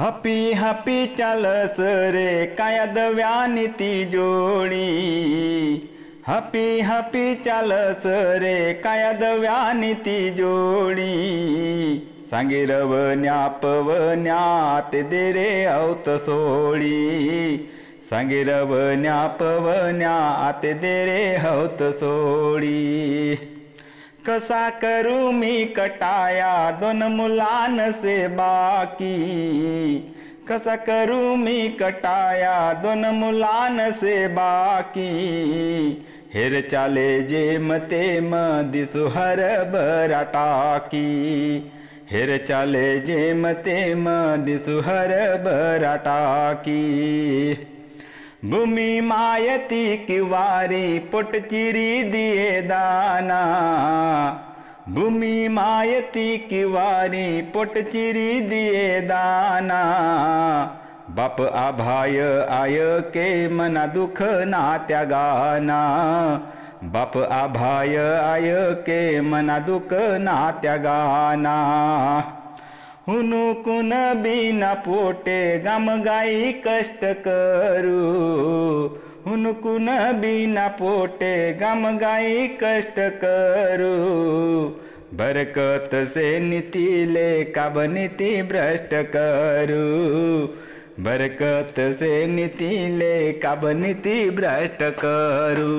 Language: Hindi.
हपी हपी चालस रे काया दव्यानी ती जोडी. हपी हपी चालस रे काया दव्यानी ती जोडी. न्यापव न्यात दे रे औत सोळी सांगीरव न्यापव न्यात दे रे हौत सोळी कसा करू मी कटाया? दोन मुलान से बाकी। कसा करू मी कटाया? दोन मुलान से बाकी। हेर चाले जे मते म दिसू हर बरा टाकी। हेर चाले जे मते म दिसू हर बरा टाकी। भूमी मायती किवारी पोटचिरी दिये दाना। भूमी मायती किवारी पोटचिरी दिए दाना। बाप आभाय आय के मना दुख ना त्यागाना। बाप आभाय आय के मना दुख नात्या गाना हुनुकुन बिना पोटे गम गाई कष्ट करू। हुनुकुन बिना पोटे गम गाई कष्ट करू। बरकत से नीतिले काब नीति भ्रष्ट करू। बरकत से नीतिले काब नीति भ्रष्ट करू।